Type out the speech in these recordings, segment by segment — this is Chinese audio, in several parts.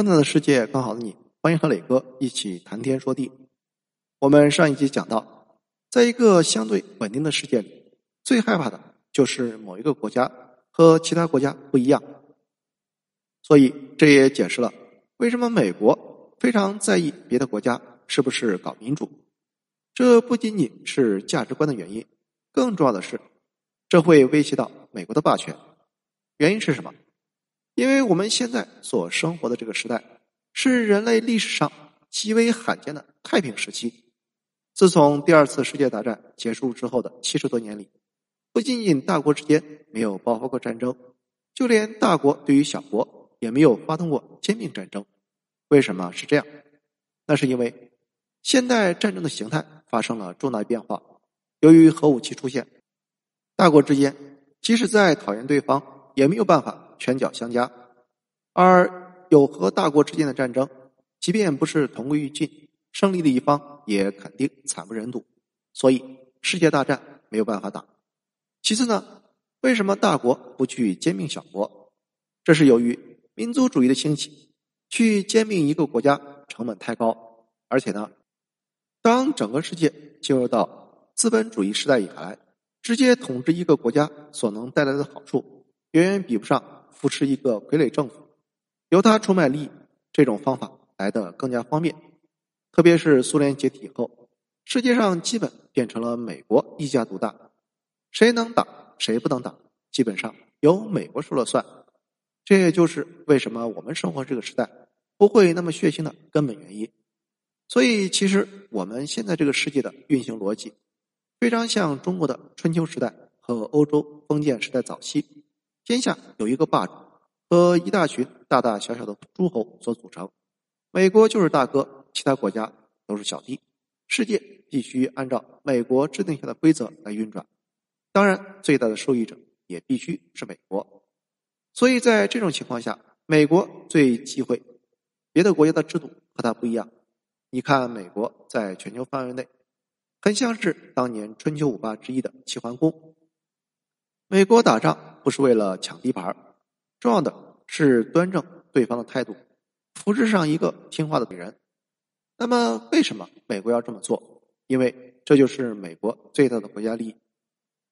更大的世界，更好的你，欢迎和磊哥一起谈天说地。我们上一集讲到，在一个相对稳定的世界里，最害怕的就是某一个国家和其他国家不一样。所以这也解释了为什么美国非常在意别的国家是不是搞民主。这不仅仅是价值观的原因，更重要的是，这会威胁到美国的霸权。原因是什么？因为我们现在所生活的这个时代，是人类历史上极为罕见的太平时期。自从第二次世界大战结束之后的七十多年里，不仅仅大国之间没有爆发过战争，就连大国对于小国也没有发动过兼并战争。为什么是这样？那是因为现代战争的形态发生了重大变化。由于核武器出现，大国之间即使再讨厌对方，也没有办法。拳脚相加，而有和大国之间的战争，即便不是同归于尽，胜利的一方也肯定惨不忍睹。所以世界大战没有办法打。其次呢，为什么大国不去兼并小国？这是由于民族主义的兴起，去兼并一个国家成本太高，而且呢，当整个世界进入到资本主义时代以来，直接统治一个国家所能带来的好处，远远比不上。扶持一个傀儡政府，由他出卖利益，这种方法来的更加方便。特别是苏联解体后，世界上基本变成了美国一家独大，谁能打谁不能打，基本上由美国说了算。这也就是为什么我们生活这个时代不会那么血腥的根本原因。所以，其实我们现在这个世界的运行逻辑，非常像中国的春秋时代和欧洲封建时代早期。天下有一个霸主和一大群大大小小的诸侯所组成，美国就是大哥，其他国家都是小弟。世界必须按照美国制定下的规则来运转，当然最大的受益者也必须是美国。所以在这种情况下，美国最忌讳别的国家的制度和他不一样。你看，美国在全球范围内，很像是当年春秋五霸之一的齐桓公。美国打仗不是为了抢地盘，重要的是端正对方的态度，扶持上一个听话的敌人。那么，为什么美国要这么做？因为这就是美国最大的国家利益。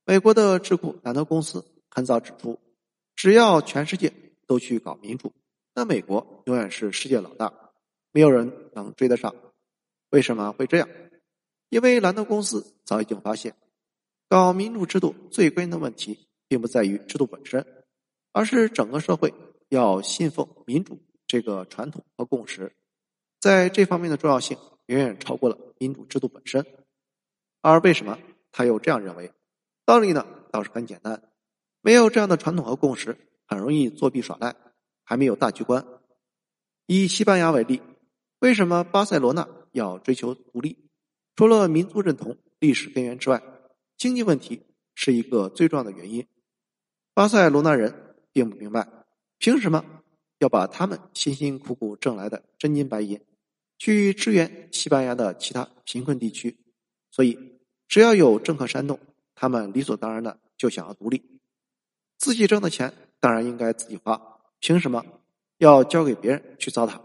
美国的智库兰德公司很早指出，只要全世界都去搞民主，那美国永远是世界老大，没有人能追得上。为什么会这样？因为兰德公司早已经发现，搞民主制度最关键的问题。并不在于制度本身，而是整个社会要信奉民主这个传统和共识，在这方面的重要性远远超过了民主制度本身。而为什么他又这样认为？道理呢倒是很简单，没有这样的传统和共识，很容易作弊耍赖，还没有大局观。以西班牙为例，为什么巴塞罗那要追求独立？除了民族认同、历史根源之外，经济问题是一个最重要的原因。巴塞罗那人并不明白，凭什么要把他们辛辛苦苦挣来的真金白银去支援西班牙的其他贫困地区？所以，只要有政客煽动，他们理所当然的就想要独立。自己挣的钱当然应该自己花，凭什么要交给别人去糟蹋？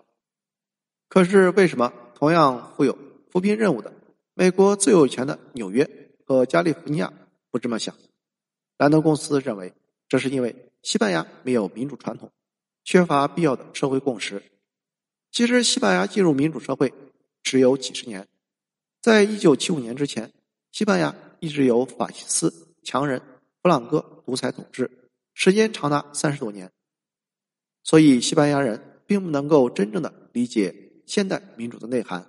可是，为什么同样负有扶贫任务的美国最有钱的纽约和加利福尼亚不这么想？兰德公司认为。这是因为西班牙没有民主传统，缺乏必要的社会共识。其实，西班牙进入民主社会只有几十年，在一九七五年之前，西班牙一直由法西斯强人弗朗哥独裁统治，时间长达三十多年。所以，西班牙人并不能够真正的理解现代民主的内涵。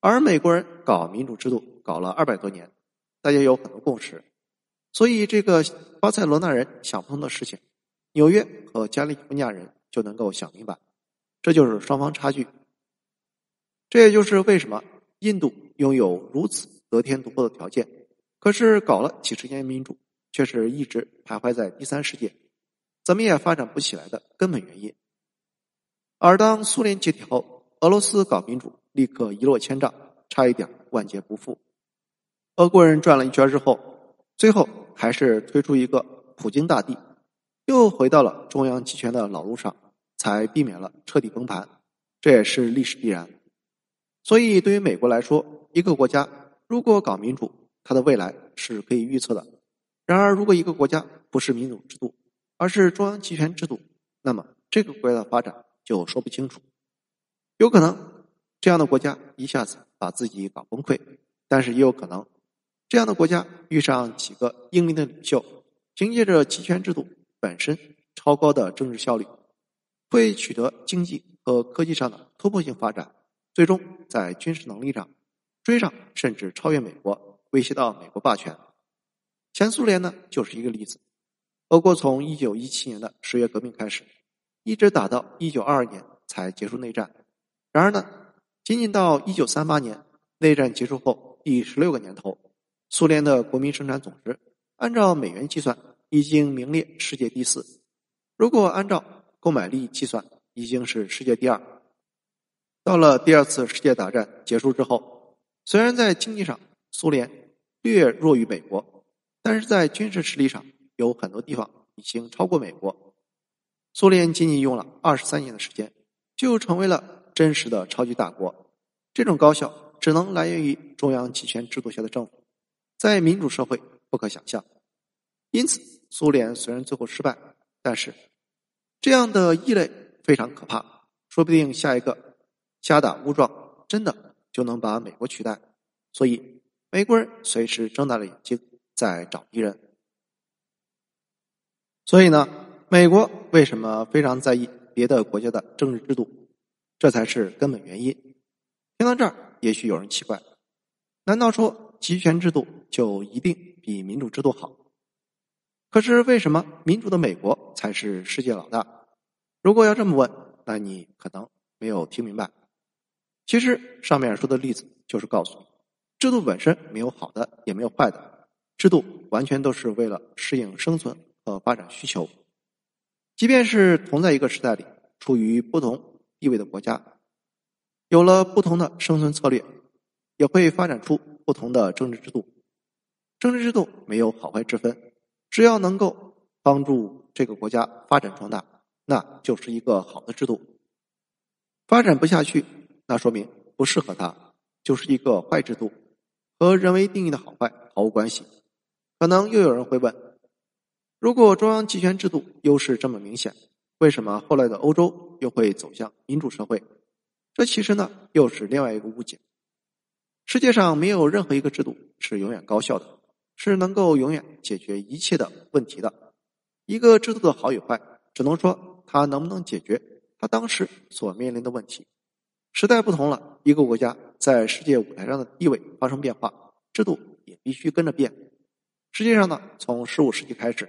而美国人搞民主制度搞了二百多年，大家有很多共识。所以，这个巴塞罗那人想不通的事情，纽约和加利福尼亚人就能够想明白，这就是双方差距。这也就是为什么印度拥有如此得天独厚的条件，可是搞了几十年民主，却是一直徘徊在第三世界，怎么也发展不起来的根本原因。而当苏联解体后，俄罗斯搞民主立刻一落千丈，差一点万劫不复。俄国人转了一圈之后，最后。还是推出一个普京大帝，又回到了中央集权的老路上，才避免了彻底崩盘。这也是历史必然。所以，对于美国来说，一个国家如果搞民主，它的未来是可以预测的。然而，如果一个国家不是民主制度，而是中央集权制度，那么这个国家的发展就说不清楚。有可能这样的国家一下子把自己搞崩溃，但是也有可能这样的国家遇上几个英明的领袖，凭借着集权制度本身超高的政治效率，会取得经济和科技上的突破性发展。最终在军事能力上追上甚至超越美国，威胁到美国霸权。前苏联呢就是一个例子。俄国从一九一七年的十月革命开始，一直打到一九二二年才结束内战。然而呢，仅仅到一九三八年内战结束后第十六个年头，苏联的国民生产总值按照美元计算已经名列世界第四；如果按照购买力计算，已经是世界第二。到了第二次世界大战结束之后，虽然在经济上苏联略弱于美国，但是在军事实力上有很多地方已经超过美国。苏联仅仅用了二十三年的时间，就成为了真实的超级大国。这种高效只能来源于中央集权制度下的政府，在民主社会不可想象。因此，苏联虽然最后失败，但是这样的异类非常可怕，说不定下一个。瞎打误撞，真的就能把美国取代？所以美国人随时睁大了眼睛在找敌人。所以呢，美国为什么非常在意别的国家的政治制度？这才是根本原因。听到这儿，也许有人奇怪：难道说集权制度就一定比民主制度好？可是为什么民主的美国才是世界老大？如果要这么问，那你可能没有听明白。其实上面说的例子就是告诉你，制度本身没有好的，也没有坏的，制度完全都是为了适应生存和发展需求。即便是同在一个时代里，处于不同地位的国家，有了不同的生存策略，也会发展出不同的政治制度。政治制度没有好坏之分，只要能够帮助这个国家发展壮大，那就是一个好的制度。发展不下去。那说明不适合他，就是一个坏制度，和人为定义的好坏毫无关系。可能又有人会问：如果中央集权制度优势这么明显，为什么后来的欧洲又会走向民主社会？这其实呢又是另外一个误解。世界上没有任何一个制度是永远高效的，是能够永远解决一切的问题的。一个制度的好与坏，只能说它能不能解决它当时所面临的问题。时代不同了，一个国家在世界舞台上的地位发生变化，制度也必须跟着变。实际上呢，从十五世纪开始，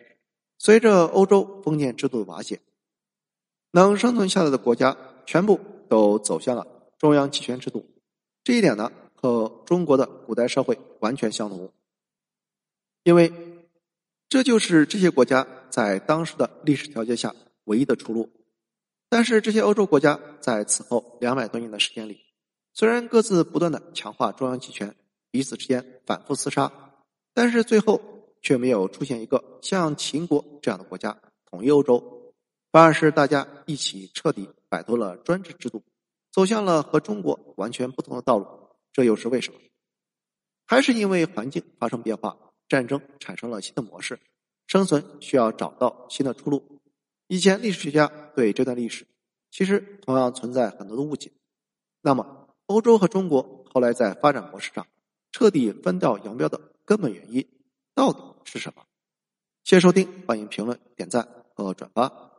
随着欧洲封建制度的瓦解，能生存下来的国家全部都走向了中央集权制度。这一点呢，和中国的古代社会完全相同，因为这就是这些国家在当时的历史条件下唯一的出路。但是这些欧洲国家在此后两百多年的时间里，虽然各自不断的强化中央集权，彼此之间反复厮杀，但是最后却没有出现一个像秦国这样的国家统一欧洲，反而是大家一起彻底摆脱了专制制度，走向了和中国完全不同的道路。这又是为什么？还是因为环境发生变化，战争产生了新的模式，生存需要找到新的出路。以前历史学家对这段历史其实同样存在很多的误解。那么，欧洲和中国后来在发展模式上彻底分道扬镳的根本原因到底是什么？谢谢收听，欢迎评论、点赞和转发。